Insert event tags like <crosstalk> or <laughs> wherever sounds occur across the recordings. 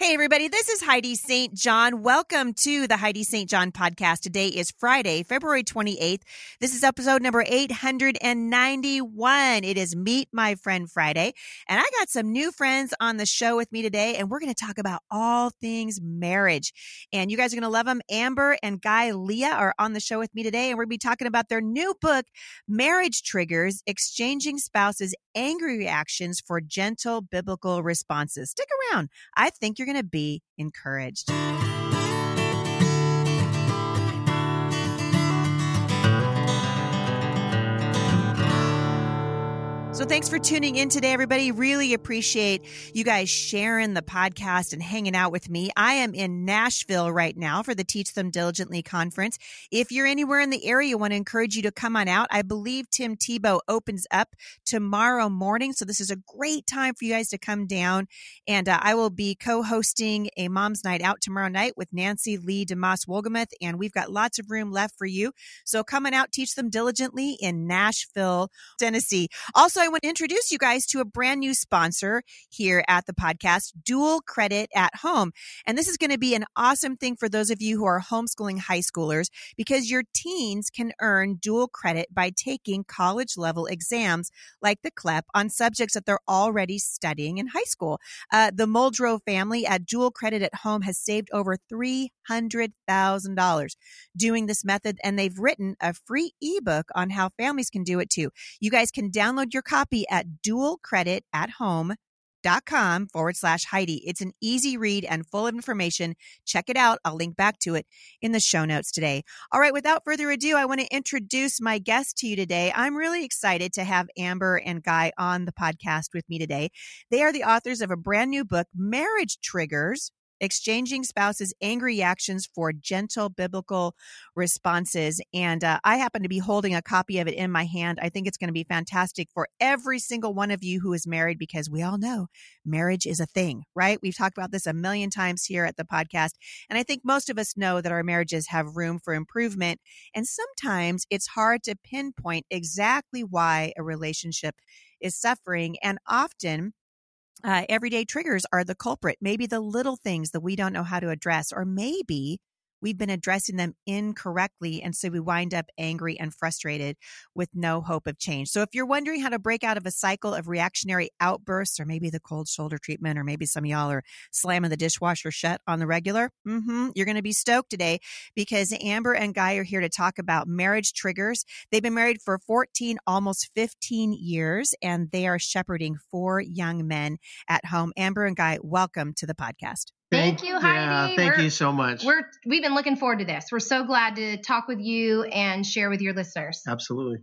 Hey, everybody, this is Heidi St. John. Welcome to the Heidi St. John podcast. Today is Friday, February 28th. This is episode number 891. It is Meet My Friend Friday. And I got some new friends on the show with me today, and we're going to talk about all things marriage. And you guys are going to love them. Amber and Guy Lia are on the show with me today, and we're going to be talking about their new book, Marriage Triggers Exchanging Spouses' Angry Reactions for Gentle Biblical Responses. Stick around. I think you're going to be encouraged. So thanks for tuning in today, everybody. Really appreciate you guys sharing the podcast and hanging out with me. I am in Nashville right now for the Teach Them Diligently conference. If you're anywhere in the area, I want to encourage you to come on out. I believe Tim Tebow opens up tomorrow morning. So this is a great time for you guys to come down. And uh, I will be co-hosting a mom's night out tomorrow night with Nancy Leigh DeMoss Wolgemuth. And we've got lots of room left for you. So come on out, teach them diligently in Nashville, Tennessee. Also, I want to introduce you guys to a brand new sponsor here at the podcast, Dual Credit at Home. And this is going to be an awesome thing for those of you who are homeschooling high schoolers because your teens can earn dual credit by taking college level exams like the CLEP on subjects that they're already studying in high school. Uh, the Muldrow family at Dual Credit at Home has saved over $300,000 doing this method, and they've written a free ebook on how families can do it too. You guys can download your copy at dualcreditathome.com forward slash Heidi. It's an easy read and full of information. Check it out. I'll link back to it in the show notes today. All right, without further ado, I want to introduce my guest to you today. I'm really excited to have Amber and Guy on the podcast with me today. They are the authors of a brand new book, Marriage Triggers exchanging spouses' angry reactions for gentle biblical responses. And uh, I happen to be holding a copy of it in my hand. I think it's going to be fantastic for every single one of you who is married because we all know marriage is a thing, right? We've talked about this a million times here at the podcast. And I think most of us know that our marriages have room for improvement. And sometimes it's hard to pinpoint exactly why a relationship is suffering. And often, uh, everyday triggers are the culprit. Maybe the little things that we don't know how to address, or maybe we've been addressing them incorrectly. And so we wind up angry and frustrated with no hope of change. So if you're wondering how to break out of a cycle of reactionary outbursts, or maybe the cold shoulder treatment, or maybe some of y'all are slamming the dishwasher shut on the regular, mm-hmm, you're going to be stoked today because Amber and Guy are here to talk about marriage triggers. They've been married for 14, almost 15 years, and they are shepherding four young men at home. Amber and Guy, welcome to the podcast. Thank, thank you, Heidi. Yeah, thank we're, you so much. We're we've been looking forward to this. We're so glad to talk with you and share with your listeners. Absolutely.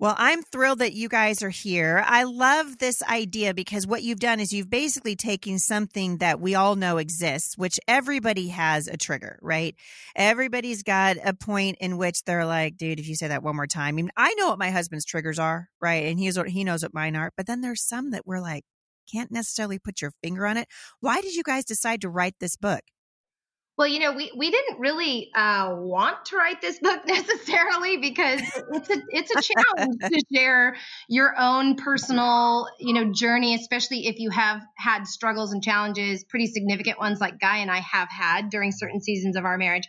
Well, I'm thrilled that you guys are here. I love this idea because what you've done is you've basically taken something that we all know exists, which everybody has a trigger, right? Everybody's got a point in which they're like, dude, if you say that one more time, I mean, I know what my husband's triggers are, right? And he's what he knows what mine are. But then there's some that we're like, can't necessarily put your finger on it. Why did you guys decide to write this book? Well, you know, we, we didn't really uh, want to write this book <laughs> necessarily because it's a it's a challenge to <laughs> share your own personal you know journey, especially if you have had struggles and challenges, pretty significant ones like Guy and I have had during certain seasons of our marriage.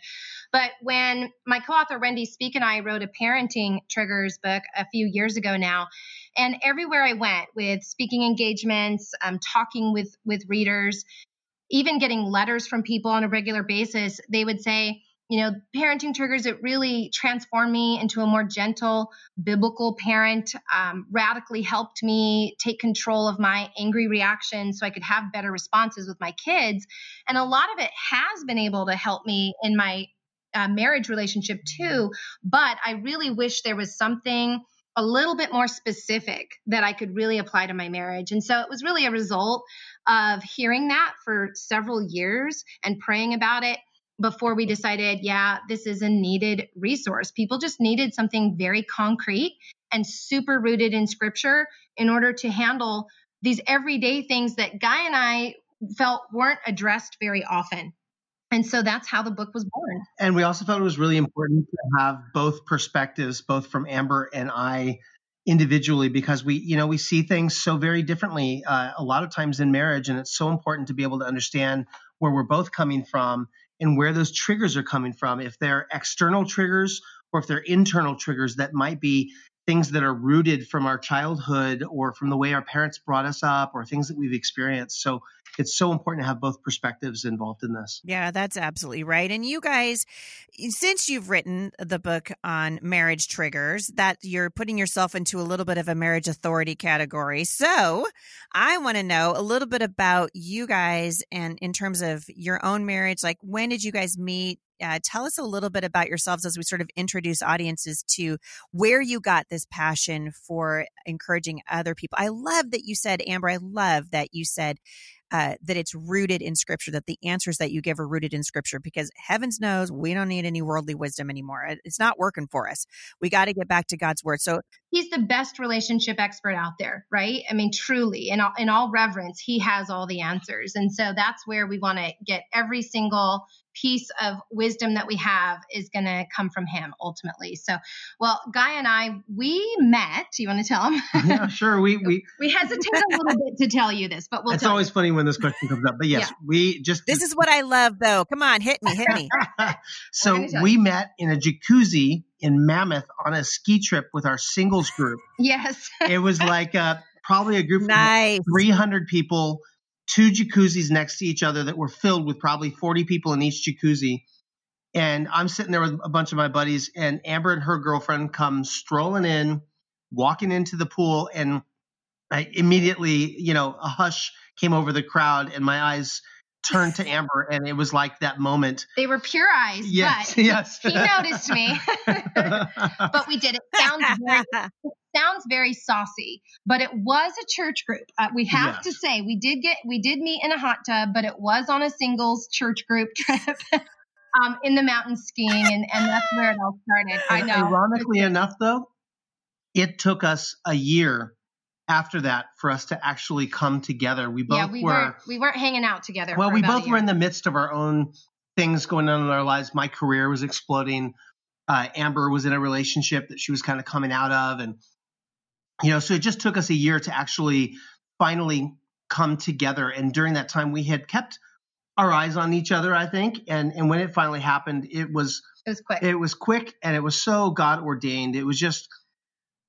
But when my co-author Wendy Speake and I wrote a parenting triggers book a few years ago now, and everywhere I went with speaking engagements, um, talking with with readers, even getting letters from people on a regular basis, they would say, you know, parenting triggers, it really transformed me into a more gentle, biblical parent, um, radically helped me take control of my angry reactions so I could have better responses with my kids. And a lot of it has been able to help me in my uh, marriage relationship too. But I really wish there was something a little bit more specific that I could really apply to my marriage. And so it was really a result of hearing that for several years and praying about it before we decided, yeah, this is a needed resource. People just needed something very concrete and super rooted in scripture in order to handle these everyday things that Guy and I felt weren't addressed very often. And so that's how the book was born. And we also felt it was really important to have both perspectives, both from Amber and I, individually because we you know we see things so very differently uh, a lot of times in marriage and it's so important to be able to understand where we're both coming from and where those triggers are coming from if they're external triggers or if they're internal triggers that might be things that are rooted from our childhood or from the way our parents brought us up or things that we've experienced. So it's so important to have both perspectives involved in this. Yeah, that's absolutely right. And you guys, since you've written the book on marriage triggers, that you're putting yourself into a little bit of a marriage authority category. So I want to know a little bit about you guys and in terms of your own marriage. Like, when did you guys meet? uh, tell us a little bit about yourselves as we sort of introduce audiences to where you got this passion for encouraging other people. I love that you said, Amber, I love that you said uh, that it's rooted in scripture, that the answers that you give are rooted in scripture, because heavens knows we don't need any worldly wisdom anymore. It's not working for us. We got to get back to God's word. So he's the best relationship expert out there, right? I mean, truly, in all, in all reverence, he has all the answers. And so that's where we want to get every single piece of wisdom that we have is going to come from him ultimately. So, well, Guy and I, we met. You want to tell him? <laughs> yeah, sure. We we <laughs> we hesitate a little bit to tell you this, but we'll. It's always you. funny when this question comes up. But yes, yeah. we just. This is what I love, though. Come on, hit me, hit me. <laughs> so we you. met in a jacuzzi in Mammoth on a ski trip with our singles group. Yes. it was like uh, probably a group nice. of 300 people two jacuzzis next to each other that were filled with probably 40 people in each jacuzzi. And I'm sitting there with a bunch of my buddies, and Amber and her girlfriend come strolling in, walking into the pool, and I immediately, you know, a hush came over the crowd, and my eyes turned to Amber, and it was like that moment. They were pure eyes. Yes, but yes. He noticed me, <laughs> but we did. It sounds very, it sounds very saucy, but it was a church group. Uh, we have yes. to say we did get we did meet in a hot tub, but it was on a singles church group <laughs> trip. um, in the mountains skiing, and, and that's where it all started. I know. Ironically enough, though, it took us a year after that for us to actually come together. We both yeah, we were weren't, we weren't hanging out together. Well, we both were in the midst of our own things going on in our lives. My career was exploding. Uh, Amber was in a relationship that she was kind of coming out of, and you know, so it just took us a year to actually finally come together. And during that time, we had kept our eyes on each other, I think. And and when it finally happened, it was it was quick. It was quick, and it was so God ordained. It was just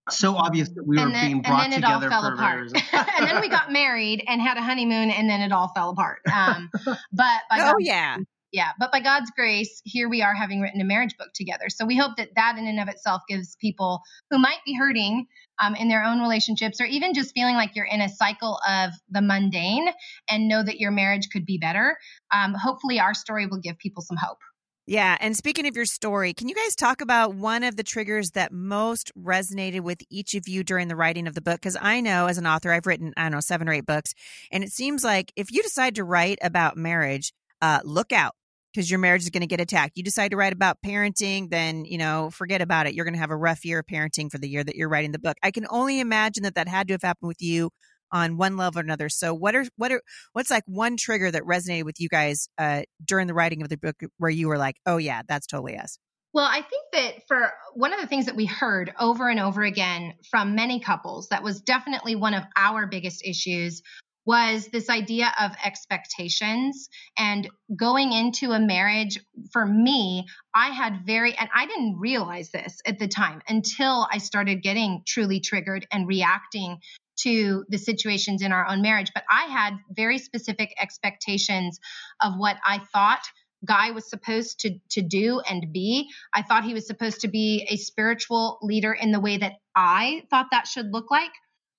so obvious that we were then, being brought and then together it all fell apart. <laughs> and then we got married and had a honeymoon, and then it all fell apart. Um, but oh God, yeah, yeah. But by God's grace, here we are having written a marriage book together. So we hope that that in and of itself gives people who might be hurting um, in their own relationships, or even just feeling like you're in a cycle of the mundane, and know that your marriage could be better. Um, hopefully, our story will give people some hope. Yeah. And speaking of your story, can you guys talk about one of the triggers that most resonated with each of you during the writing of the book? Because I know as an author, I've written, I don't know, seven or eight books. And it seems like if you decide to write about marriage, uh, look out because your marriage is going to get attacked. You decide to write about parenting, then, you know, forget about it. You're going to have a rough year of parenting for the year that you're writing the book. I can only imagine that that had to have happened with you on one level or another. So what are what are what's like one trigger that resonated with you guys uh, during the writing of the book where you were like, oh yeah, that's totally us. Well, I think that for one of the things that we heard over and over again from many couples, that was definitely one of our biggest issues was this idea of expectations and going into a marriage for me i had very and i didn't realize this at the time until i started getting truly triggered and reacting to the situations in our own marriage, but I had very specific expectations of what I thought Guy was supposed to to do and be. I thought he was supposed to be a spiritual leader in the way that I thought that should look like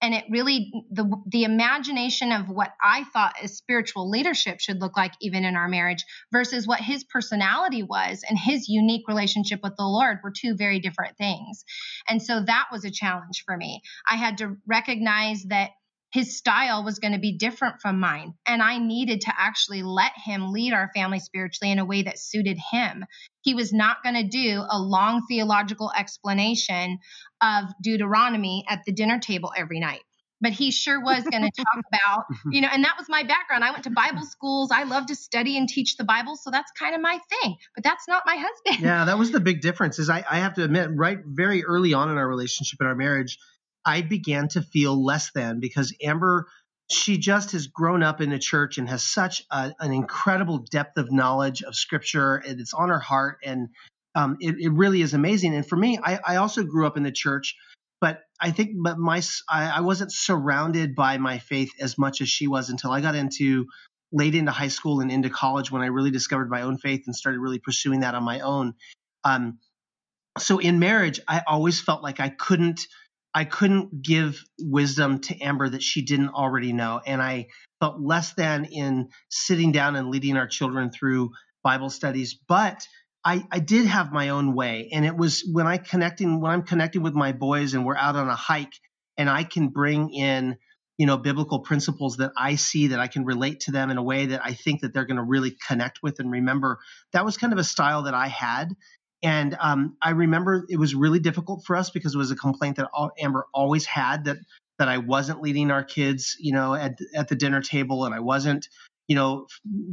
and it really the the imagination of what I thought a spiritual leadership should look like even in our marriage versus what his personality was and his unique relationship with the Lord were two very different things. And so that was a challenge for me. I had to recognize that his style was going to be different from mine. And I needed to actually let him lead our family spiritually in a way that suited him. He was not going to do a long theological explanation of Deuteronomy at the dinner table every night. But he sure was <laughs> going to talk about, mm-hmm. you know, and that was my background. I went to Bible schools. I love to study and teach the Bible. So that's kind of my thing. But that's not my husband. Yeah, that was the <laughs> big difference. Is I, I have to admit, right very early on in our relationship, in our marriage, I began to feel less than because Amber, she just has grown up in the church and has such a, an incredible depth of knowledge of scripture and it's on her heart. And um, it, it, really is amazing. And for me, I, I, also grew up in the church, but I think but my I, I wasn't surrounded by my faith as much as she was until I got into late into high school and into college when I really discovered my own faith and started really pursuing that on my own. Um, so in marriage, I always felt like I couldn't I couldn't give wisdom to Amber that she didn't already know, and I felt less than in sitting down and leading our children through Bible studies. But I, I did have my own way, and it was when I connecting when I'm connecting with my boys and we're out on a hike, and I can bring in you know biblical principles that I see that I can relate to them in a way that I think that they're going to really connect with and remember. That was kind of a style that I had, and um, I remember it was really difficult for us because it was a complaint that Amber always had that that I wasn't leading our kids, you know, at at the dinner table, and I wasn't, you know,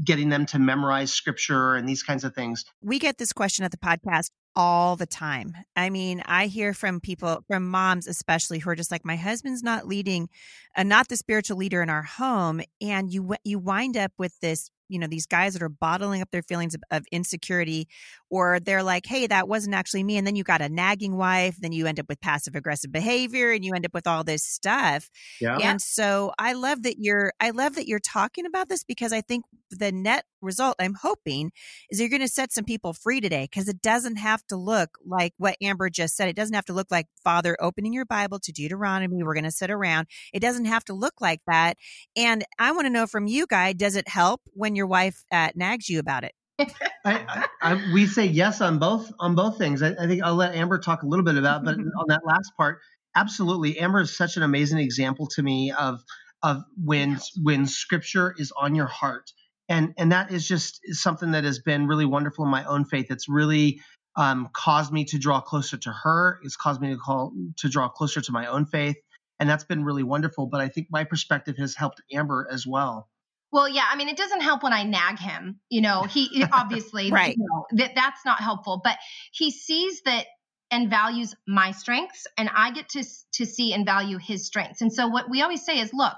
getting them to memorize scripture and these kinds of things. We get this question at the podcast all the time. I mean, I hear from people, from moms especially, who are just like, my husband's not leading, uh, not the spiritual leader in our home, and you you wind up with this you know these guys that are bottling up their feelings of, of, insecurity or they're like hey that wasn't actually me and then you got a nagging wife then you end up with passive aggressive behavior and you end up with all this stuff yeah. and so i love that you're i love that you're talking about this because i think the net result i'm hoping is you're going to set some people free today because it doesn't have to look like what amber just said it doesn't have to look like father opening your bible to deuteronomy we're going to sit around it doesn't have to look like that and i want to know from you guy does it help when your wife uh, nags you about it I, I, we say yes on both on both things. I, I, think I'll let Amber talk a little bit about, but <laughs> on that last part, absolutely. Amber is such an amazing example to me of of when when Scripture is on your heart and and that is just something that has been really wonderful in my own faith. It's really um, caused me to draw closer to her. It's caused me to call to draw closer to my own faith, and that's been really wonderful. But I think my perspective has helped Amber as well. Well, yeah, I mean, it doesn't help when I nag him. You know, he <laughs> obviously right. You know, that that's not helpful. But he sees that and values my strengths, and I get to to see and value his strengths. And so, what we always say is, look,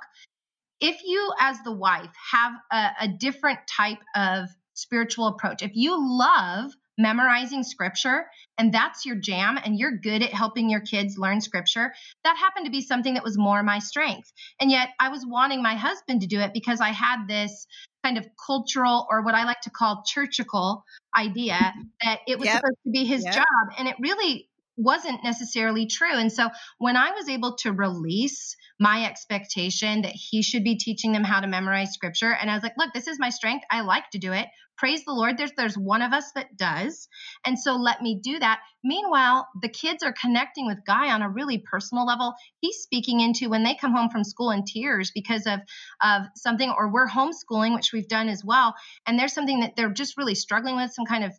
if you as the wife have a, a different type of spiritual approach, if you love memorizing scripture and that's your jam and you're good at helping your kids learn scripture, that happened to be something that was more my strength. And yet I was wanting my husband to do it because I had this kind of cultural or what I like to call churchical idea <laughs> that it was yep. supposed to be his yep. job. And it really wasn't necessarily true. And so when I was able to release my expectation that he should be teaching them how to memorize scripture, and I was like, look, this is my strength. I like to do it. Praise the Lord. There's there's one of us that does. And so let me do that. Meanwhile, the kids are connecting with Guy on a really personal level. He's speaking into when they come home from school in tears because of of something, or we're homeschooling, which we've done as well. And there's something that they're just really struggling with, some kind of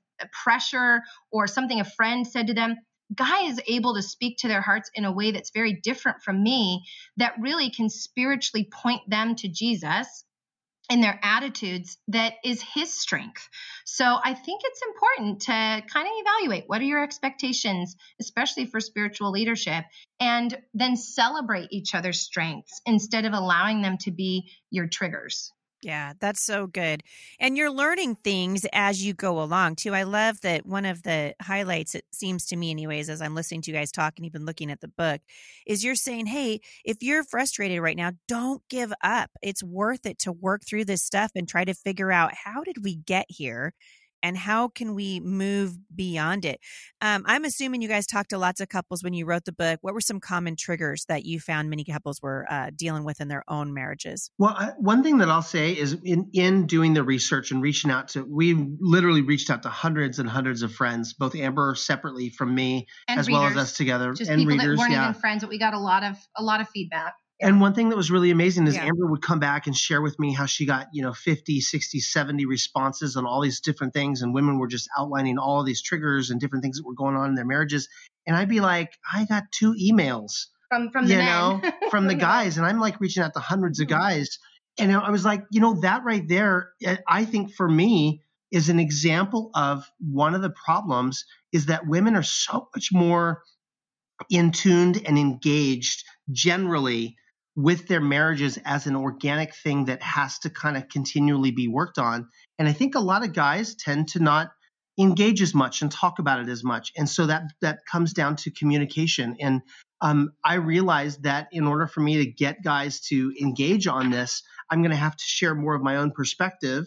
pressure or something a friend said to them Guy is able to speak to their hearts in a way that's very different from me, that really can spiritually point them to Jesus in their attitudes that is his strength. So I think it's important to kind of evaluate what are your expectations, especially for spiritual leadership, and then celebrate each other's strengths instead of allowing them to be your triggers. Yeah, that's so good. And you're learning things as you go along too. I love that one of the highlights, it seems to me, anyways, as I'm listening to you guys talk and even looking at the book, is you're saying, hey, if you're frustrated right now, don't give up. It's worth it to work through this stuff and try to figure out how did we get here? And how can we move beyond it? Um, I'm assuming you guys talked to lots of couples when you wrote the book. What were some common triggers that you found many couples were uh, dealing with in their own marriages? Well, I, one thing that I'll say is in in doing the research and reaching out to, we literally reached out to hundreds and hundreds of friends, both Amber separately from me and as readers. well as us together, Just and people readers. That weren't yeah. even friends, but we got a lot of a lot of feedback. And one thing that was really amazing is yeah. Amber would come back and share with me how she got, you know, 50, 60, 70 responses on all these different things. And women were just outlining all these triggers and different things that were going on in their marriages. And I'd be like, I got two emails from, from you the know, from the <laughs> guys. And I'm like reaching out to hundreds of hmm. guys. And I was like, you know, that right there, eh, I think for me is an example of one of the problems is that women are so much more in tuned and engaged generally with their marriages as an organic thing that has to kind of continually be worked on. And I think a lot of guys tend to not engage as much and talk about it as much. And so that that comes down to communication. And um, I realized that in order for me to get guys to engage on this, I'm going to have to share more of my own perspective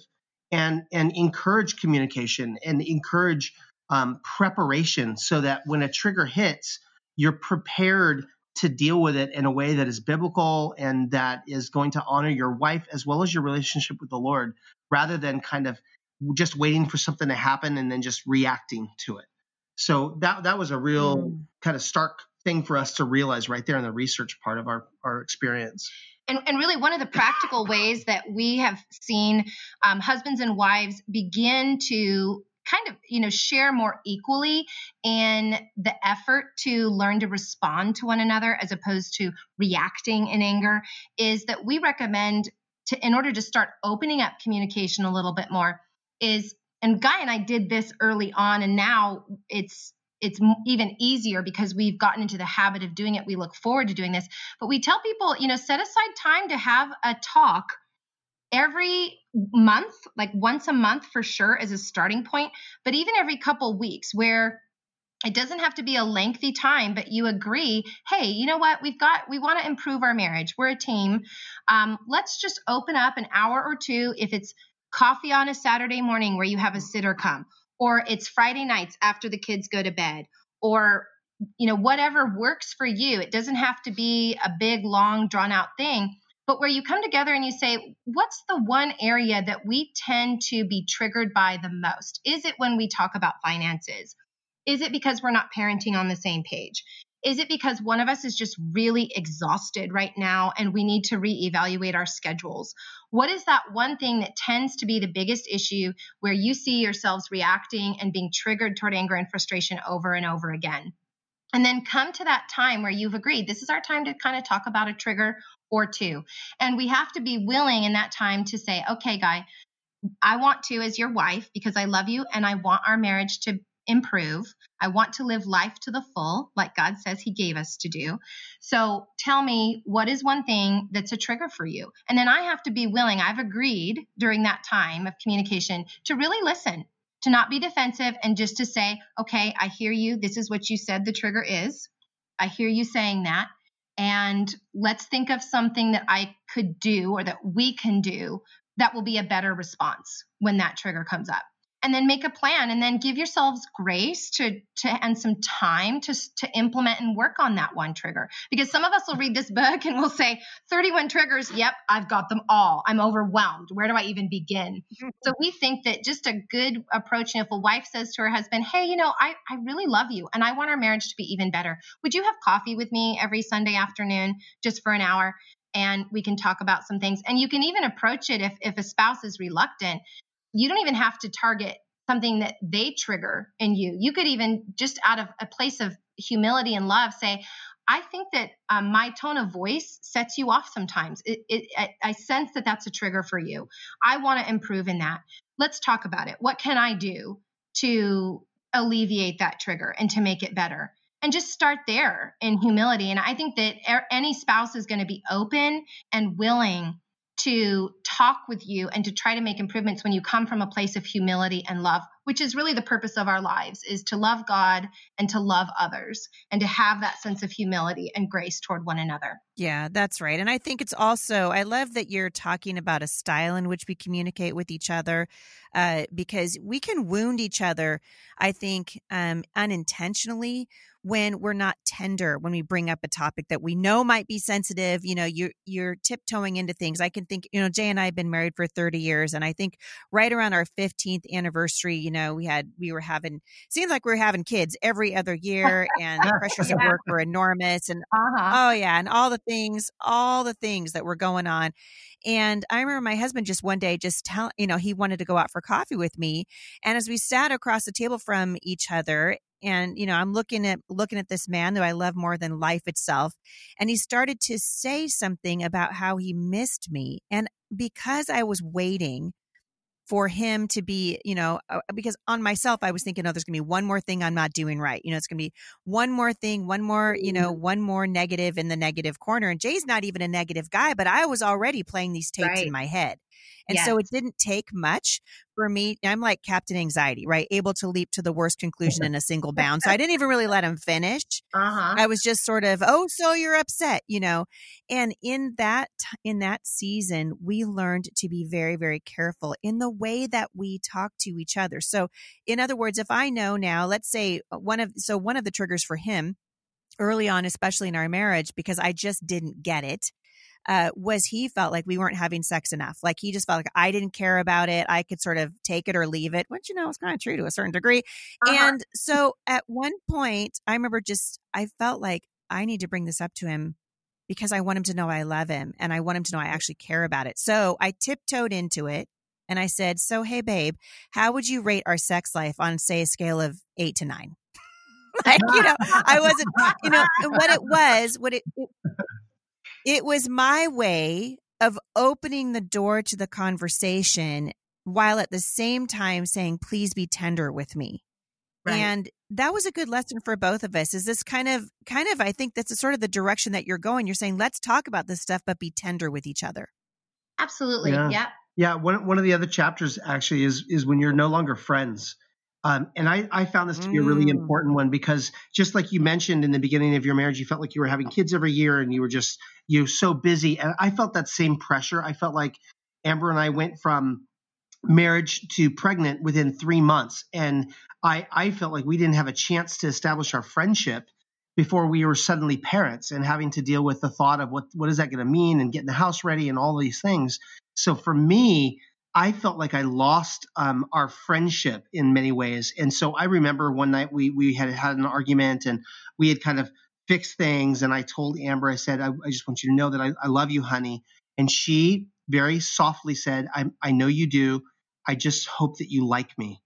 and and encourage communication and encourage um, preparation so that when a trigger hits, you're prepared to deal with it in a way that is biblical and that is going to honor your wife as well as your relationship with the Lord, rather than kind of just waiting for something to happen and then just reacting to it. So that that was a real mm. kind of stark thing for us to realize right there in the research part of our our experience. And, and really, one of the practical ways that we have seen um, husbands and wives begin to kind of you know share more equally in the effort to learn to respond to one another as opposed to reacting in anger is that we recommend to in order to start opening up communication a little bit more is and guy and i did this early on and now it's it's even easier because we've gotten into the habit of doing it. We look forward to doing this. But we tell people you know set aside time to have a talk every month like once a month for sure is a starting point but even every couple weeks where it doesn't have to be a lengthy time but you agree hey you know what? We've got we want to improve our marriage. We're a team. Um, let's just open up an hour or two if it's coffee on a Saturday morning where you have a sitter come, or it's Friday nights after the kids go to bed, or you know whatever works for you. It doesn't have to be a big long drawn out thing, but where you come together and you say, what's the one area that we tend to be triggered by the most? Is it when we talk about finances? Is it because we're not parenting on the same page? Is it because one of us is just really exhausted right now and we need to reevaluate our schedules? What is that one thing that tends to be the biggest issue where you see yourselves reacting and being triggered toward anger and frustration over and over again? And then come to that time where you've agreed this is our time to kind of talk about a trigger or two. And we have to be willing in that time to say, okay, guy, I want to, as your wife, because I love you and I want our marriage to improve. I want to live life to the full, like God says He gave us to do. So tell me, what is one thing that's a trigger for you? And then I have to be willing, I've agreed during that time of communication to really listen, to not be defensive, and just to say, okay, I hear you. This is what you said the trigger is. I hear you saying that. And let's think of something that I could do or that we can do that will be a better response when that trigger comes up and then make a plan and then give yourselves grace to to and some time to to implement and work on that one trigger. Because some of us will read this book and we'll say 31 triggers yep i've got them all. I'm overwhelmed. Where do i even begin? Mm-hmm. So we think that just a good approach you know, if a wife says to her husband hey you know I, I really love you and i want our marriage to be even better. Would you have coffee with me every sunday afternoon just for an hour and we can talk about some things? And you can even approach it if if a spouse is reluctant you don't even have to target something that they trigger in you. You could even just out of a place of humility and love say, I think that um, my tone of voice sets you off sometimes. It, it, I, I sense that that's a trigger for you. I want to improve in that. Let's talk about it. What can I do to alleviate that trigger and to make it better? And just start there in humility. And I think that any spouse is going to be open and willing to talk with you and to try to make improvements when you come from a place of humility and love which is really the purpose of our lives is to love god and to love others and to have that sense of humility and grace toward one another. Yeah that's right. And i think it's also i love that you're talking about a style in which we communicate with each other uh, because we can wound each other i think um, unintentionally when we're not tender when we bring up a topic that we know might be sensitive you know you're you're tiptoeing into things. I can think you know jay and i have been married for 30 years and i think right around our 15th anniversary you know we had we were having seems like we were having kids every other year <laughs> and the pressures yeah. of work were enormous and uh-huh. oh yeah and all the things all the things that were going on and I remember my husband just one day just tell you know, he wanted to go out for coffee with me. And as we sat across the table from each other and you know i'm looking at looking at this man who i love more than life itself and he started to say something about how he missed me and because i was waiting for him to be, you know, uh, because on myself, I was thinking, oh, there's going to be one more thing I'm not doing right. You know, it's going to be one more thing, one more, you know, mm-hmm. one more negative in the negative corner. And Jay's not even a negative guy, but I was already playing these tapes right. in my head. And yes. so it didn't take much for me. I'm like Captain Anxiety, right? Able to leap to the worst conclusion <laughs> in a single bound. So I didn't even really let him finish. Uh-huh. I was just sort of, oh, so you're upset, you know. And in that in that season, we learned to be very, very careful in the way that we talk to each other. So, in other words, if I know now, let's say uh, one of so one of the triggers for him early on, especially in our marriage, because I just didn't get it uh, was he felt like we weren't having sex enough. Like he just felt like I didn't care about it. I could sort of take it or leave it, which, you know, it's kind of true to a certain degree. Uh-huh. And so at one point, I remember just, I felt like I need to bring this up to him because I want him to know I love him and I want him to know I actually care about it. So I tiptoed into it and I said, So, hey, babe, how would you rate our sex life on, say, a scale of eight to nine? <laughs> like, you know, I wasn't, you know, what it was, what it, it it was my way of opening the door to the conversation while at the same time saying, please be tender with me. Right. And that was a good lesson for both of us. Is this kind of, kind of, I think that's sort of the direction that you're going. You're saying, let's talk about this stuff, but be tender with each other. Absolutely. Yeah. yeah. Yeah. One, one of the other chapters actually is, is when you're no longer friends. Um, and I, I found this to be a really mm. important one because just like you mentioned in the beginning of your marriage, you felt like you were having kids every year and you were just you were so busy. And I felt that same pressure. I felt like Amber and I went from marriage to pregnant within three months. And I, I felt like we didn't have a chance to establish our friendship before we were suddenly parents and having to deal with the thought of what what is that going to mean and getting the house ready and all these things. So for me, I felt like I lost um, our friendship in many ways. And so I remember one night we we had had an argument and we had kind of fixed things. And I told Amber, I said, I, I just want you to know that I, I, love you, honey. And she very softly said, I, I know you do. I just hope that you like me.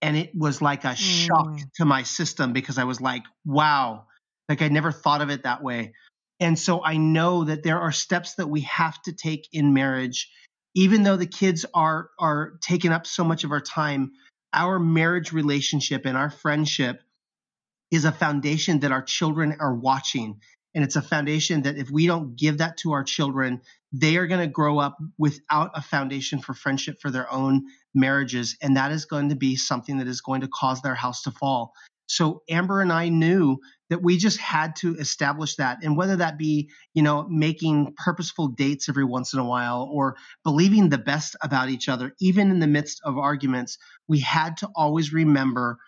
And it was like a mm. shock to my system because I was like, wow, like I never thought of it that way. And so I know that there are steps that we have to take in marriage even though the kids are are taking up so much of our time our marriage relationship and our friendship is a foundation that our children are watching. And it's a foundation that if we don't give that to our children they are going to grow up without a foundation for friendship for their own marriages. And that is going to be something that is going to cause their house to fall so Amber and I knew that we just had to establish that. And whether that be, you know, making purposeful dates every once in a while or believing the best about each other, even in the midst of arguments, we had to always remember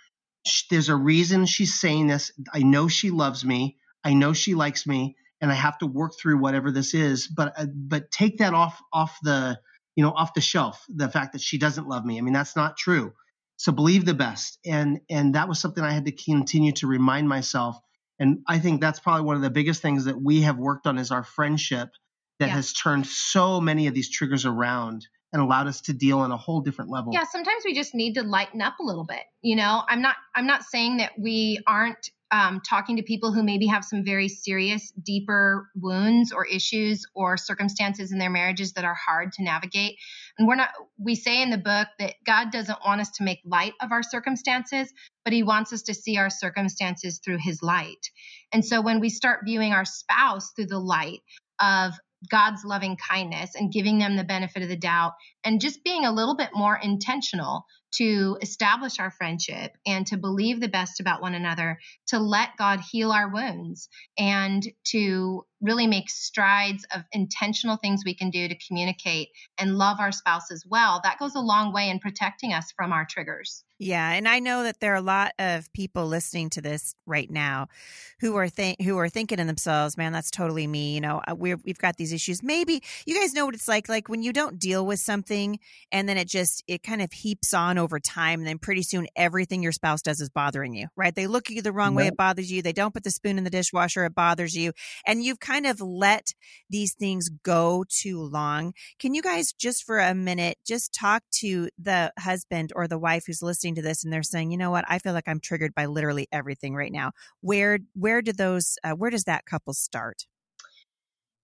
there's a reason she's saying this. I know she loves me. I know she likes me and I have to work through whatever this is, but, uh, but take that off, off the, you know, off the shelf. The fact that she doesn't love me. I mean, that's not true. So believe the best. And and that was something I had to continue to remind myself. And I think that's probably one of the biggest things that we have worked on is our friendship that yeah. has turned so many of these triggers around and allowed us to deal on a whole different level. Yeah, sometimes we just need to lighten up a little bit. You know, I'm not I'm not saying that we aren't um, talking to people who maybe have some very serious, deeper wounds or issues or circumstances in their marriages that are hard to navigate. And we're not, we say in the book that God doesn't want us to make light of our circumstances, but He wants us to see our circumstances through His light. And so when we start viewing our spouse through the light of God's loving kindness and giving them the benefit of the doubt and just being a little bit more intentional to establish our friendship and to believe the best about one another, to let God heal our wounds, and to really make strides of intentional things we can do to communicate and love our spouse as well. That goes a long way in protecting us from our triggers. Yeah, and I know that there are a lot of people listening to this right now who are think who are thinking in themselves, "Man, that's totally me." You know, uh, we we've got these issues. Maybe you guys know what it's like, like when you don't deal with something, and then it just it kind of heaps on over time, and then pretty soon everything your spouse does is bothering you. Right? They look at you the wrong way, it bothers you. They don't put the spoon in the dishwasher, it bothers you, and you've kind of let these things go too long. Can you guys just for a minute just talk to the husband or the wife who's listening? listening to this and they're saying, you know what, I feel like I'm triggered by literally everything right now. Where where do those uh, where does that couple start?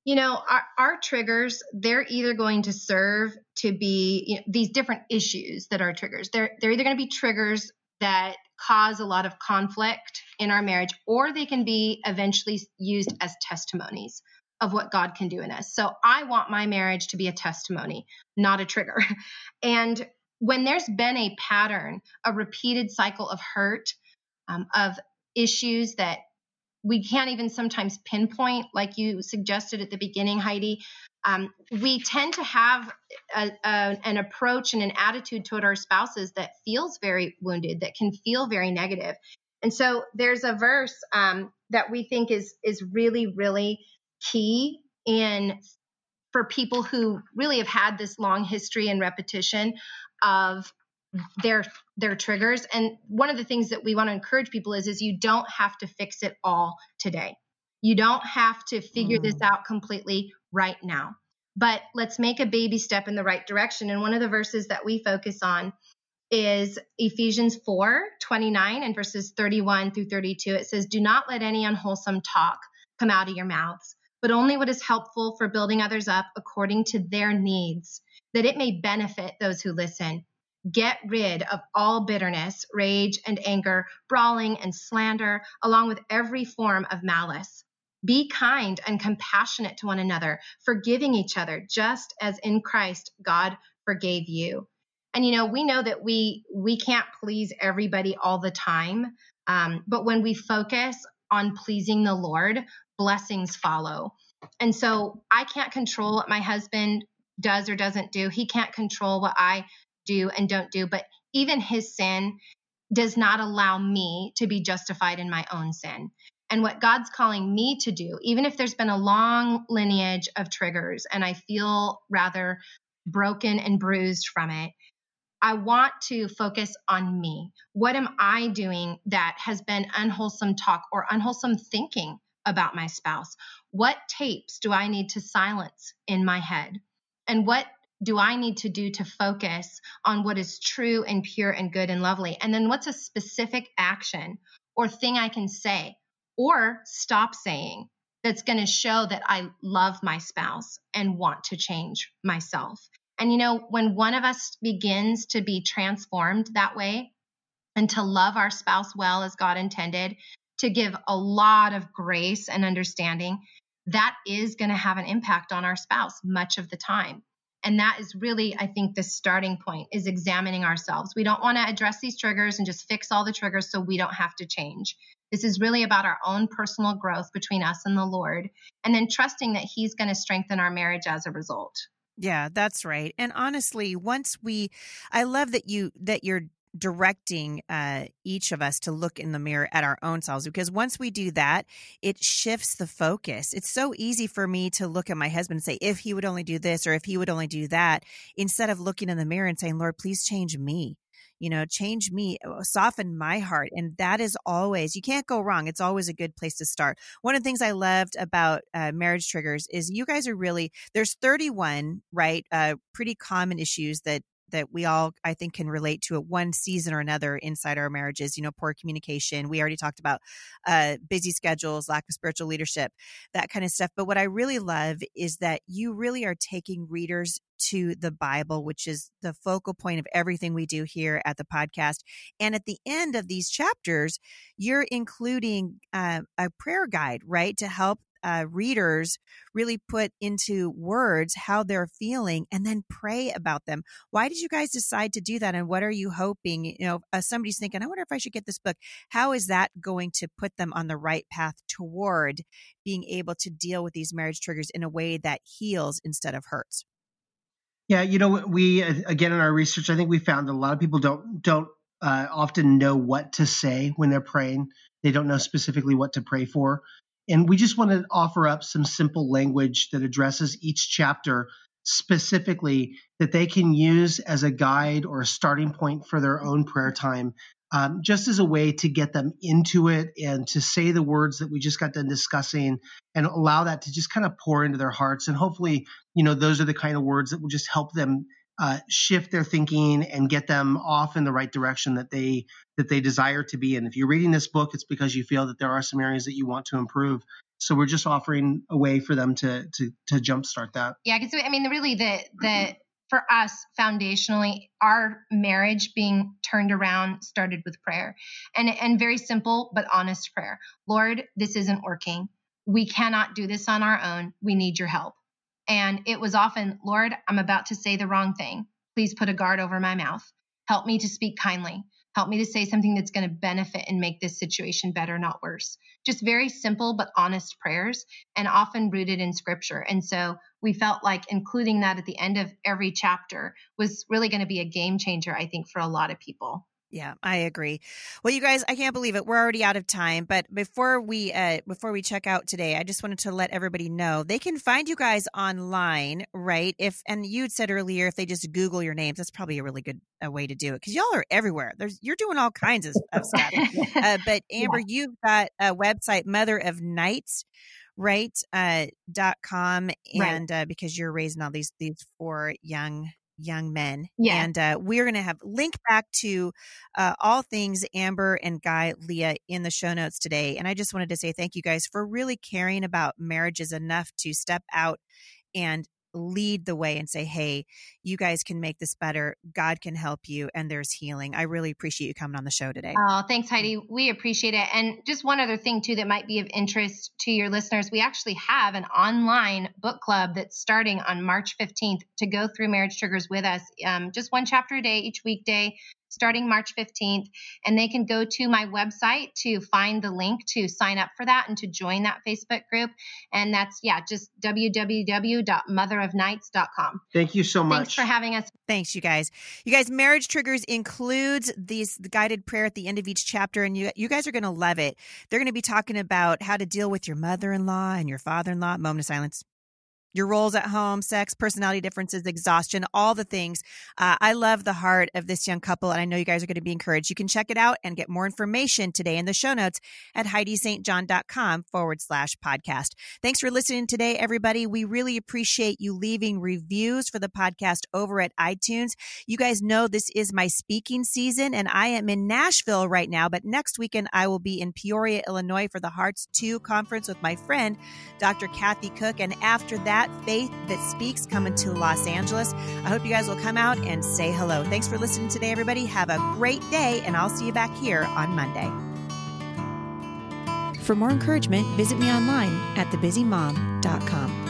You know, our, our triggers, they're either going to serve to be you know, these different issues that are triggers. They're, they're either going to be triggers that cause a lot of conflict in our marriage, or they can be eventually used as testimonies of what God can do in us. So I want my marriage to be a testimony, not a trigger. <laughs> And when there's been a pattern, a repeated cycle of hurt, um, of issues that we can't even sometimes pinpoint, like you suggested at the beginning, Heidi, um, we tend to have a, a, an approach and an attitude toward our spouses that feels very wounded, that can feel very negative. And so there's a verse um, that we think is is really, really key in for people who really have had this long history and repetition of their their triggers and one of the things that we want to encourage people is is you don't have to fix it all today you don't have to figure mm. this out completely right now but let's make a baby step in the right direction and one of the verses that we focus on is Ephesians 4 29 and verses 31 through 32. It says, Do not let any unwholesome talk come out of your mouths, but only what is helpful for building others up according to their needs, that it may benefit those who listen. Get rid of all bitterness, rage, and anger, brawling and slander, along with every form of malice. Be kind and compassionate to one another, forgiving each other, just as in Christ God forgave you. And you know, we know that we we can't please everybody all the time, um, but when we focus on pleasing the Lord, blessings follow. And so I can't control what my husband does or doesn't do. He can't control what I do and don't do. But even his sin does not allow me to be justified in my own sin. And what God's calling me to do, even if there's been a long lineage of triggers and I feel rather broken and bruised from it, I want to focus on me. What am I doing that has been unwholesome talk or unwholesome thinking about my spouse? What tapes do I need to silence in my head? And what do I need to do to focus on what is true and pure and good and lovely? And then what's a specific action or thing I can say or stop saying that's going to show that I love my spouse and want to change myself? And you know, when one of us begins to be transformed that way and to love our spouse well as God intended, to give a lot of grace and understanding, that is going to have an impact on our spouse much of the time. And that is really, I think, the starting point is examining ourselves. We don't want to address these triggers and just fix all the triggers so we don't have to change. This is really about our own personal growth between us and the Lord, and then trusting that He's going to strengthen our marriage as a result. Yeah, that's right. And honestly, once we I love that you that you're directing uh, each of us to look in the mirror at our own selves because once we do that it shifts the focus it's so easy for me to look at my husband and say if he would only do this or if he would only do that instead of looking in the mirror and saying lord please change me you know, change me, uh, soften my heart. And that is always, you can't go wrong. It's always a good place to start. One of the things I loved about uh, marriage triggers is you guys are really, there's 31, right? Uh, pretty common issues that that we all I think can relate to at one season or another inside our marriages. You know, poor communication. We already talked about uh, busy schedules, lack of spiritual leadership, that kind of stuff. But what I really love is that you really are taking readers to the Bible, which is the focal point of everything we do here at the podcast. And at the end of these chapters, you're including uh, a prayer guide, right, to help uh, readers really put into words how they're feeling and then pray about them. Why did you guys decide to do that? And what are you hoping? You know, uh, somebody's thinking, I wonder if I should get this book. How is that going to put them on the right path toward being able to deal with these marriage triggers in a way that heals instead of hurts? Yeah, you know, we again in our research, I think we found that a lot of people don't don't uh, often know what to say when they're praying. They don't know specifically what to pray for. And we just want to offer up some simple language that addresses each chapter specifically that they can use as a guide or a starting point for their own prayer time, um, just as a way to get them into it and to say the words that we just got done discussing and allow that to just kind of pour into their hearts. And hopefully, you know, those are the kind of words that will just help them uh, shift their thinking and get them off in the right direction that they that they desire to be in. If you're reading this book, it's because you feel that there are some areas that you want to improve. So we're just offering a way for them to to to jumpstart that. Yeah, because I mean, really, the the for us foundationally, our marriage being turned around started with prayer, and and very simple but honest prayer. Lord, this isn't working. We cannot do this on our own. We need your help. And it was often, Lord, I'm about to say the wrong thing. Please put a guard over my mouth. Help me to speak kindly. Help me to say something that's going to benefit and make this situation better, not worse. Just very simple but honest prayers and often rooted in scripture. And so we felt like including that at the end of every chapter was really going to be a game changer, I think, for a lot of people. Yeah, I agree. Well, you guys, I can't believe it. We're already out of time, but before we uh before we check out today, I just wanted to let everybody know they can find you guys online, right? If and you'd said earlier if they just Google your names, that's probably a really good uh, way to do it because y'all are everywhere. There's you're doing all kinds of, of stuff. <laughs> uh, but Amber, yeah. you've got a website, Mother of Knights, right? Uh, dot com, and right. uh, because you're raising all these these four young young men. Yeah. And uh, we're going to have link back to uh, all things Amber and Guy Lia in the show notes today. And I just wanted to say thank you guys for really caring about marriages enough to step out and lead the way and say, hey, you guys can make this better. God can help you, and there's healing. I really appreciate you coming on the show today. Oh, thanks, Heidi. We appreciate it. And just one other thing, too, that might be of interest to your listeners we actually have an online book club that's starting on March 15th to go through Marriage Triggers with us. Um, just one chapter a day each weekday starting March 15th. And they can go to my website to find the link to sign up for that and to join that Facebook group. And that's, yeah, just www.motherofknights.com. Thank you so much. Thanks for having us. Thanks, you guys. You guys, Marriage Triggers includes these the guided prayer at the end of each chapter, and you you guys are going to love it. They're going to be talking about how to deal with your mother-in-law and your father-in-law. Moment of silence your roles at home, sex, personality differences, exhaustion, all the things. Uh, I love the heart of this young couple, and I know you guys are going to be encouraged. You can check it out and get more information today in the show notes at HeidiSt.John.com forward slash podcast. Thanks for listening today, everybody. We really appreciate you leaving reviews for the podcast over at iTunes. You guys know this is my speaking season, and I am in Nashville right now, but next weekend I will be in Peoria, Illinois for the Hearts 2 conference with my friend, Dr. Kathy Koch. And after that, Faith That Speaks coming to Los Angeles. I hope you guys will come out and say hello. Thanks for listening today, everybody. Have a great day, and I'll see you back here on Monday. For more encouragement, visit me online at thebusymom.com.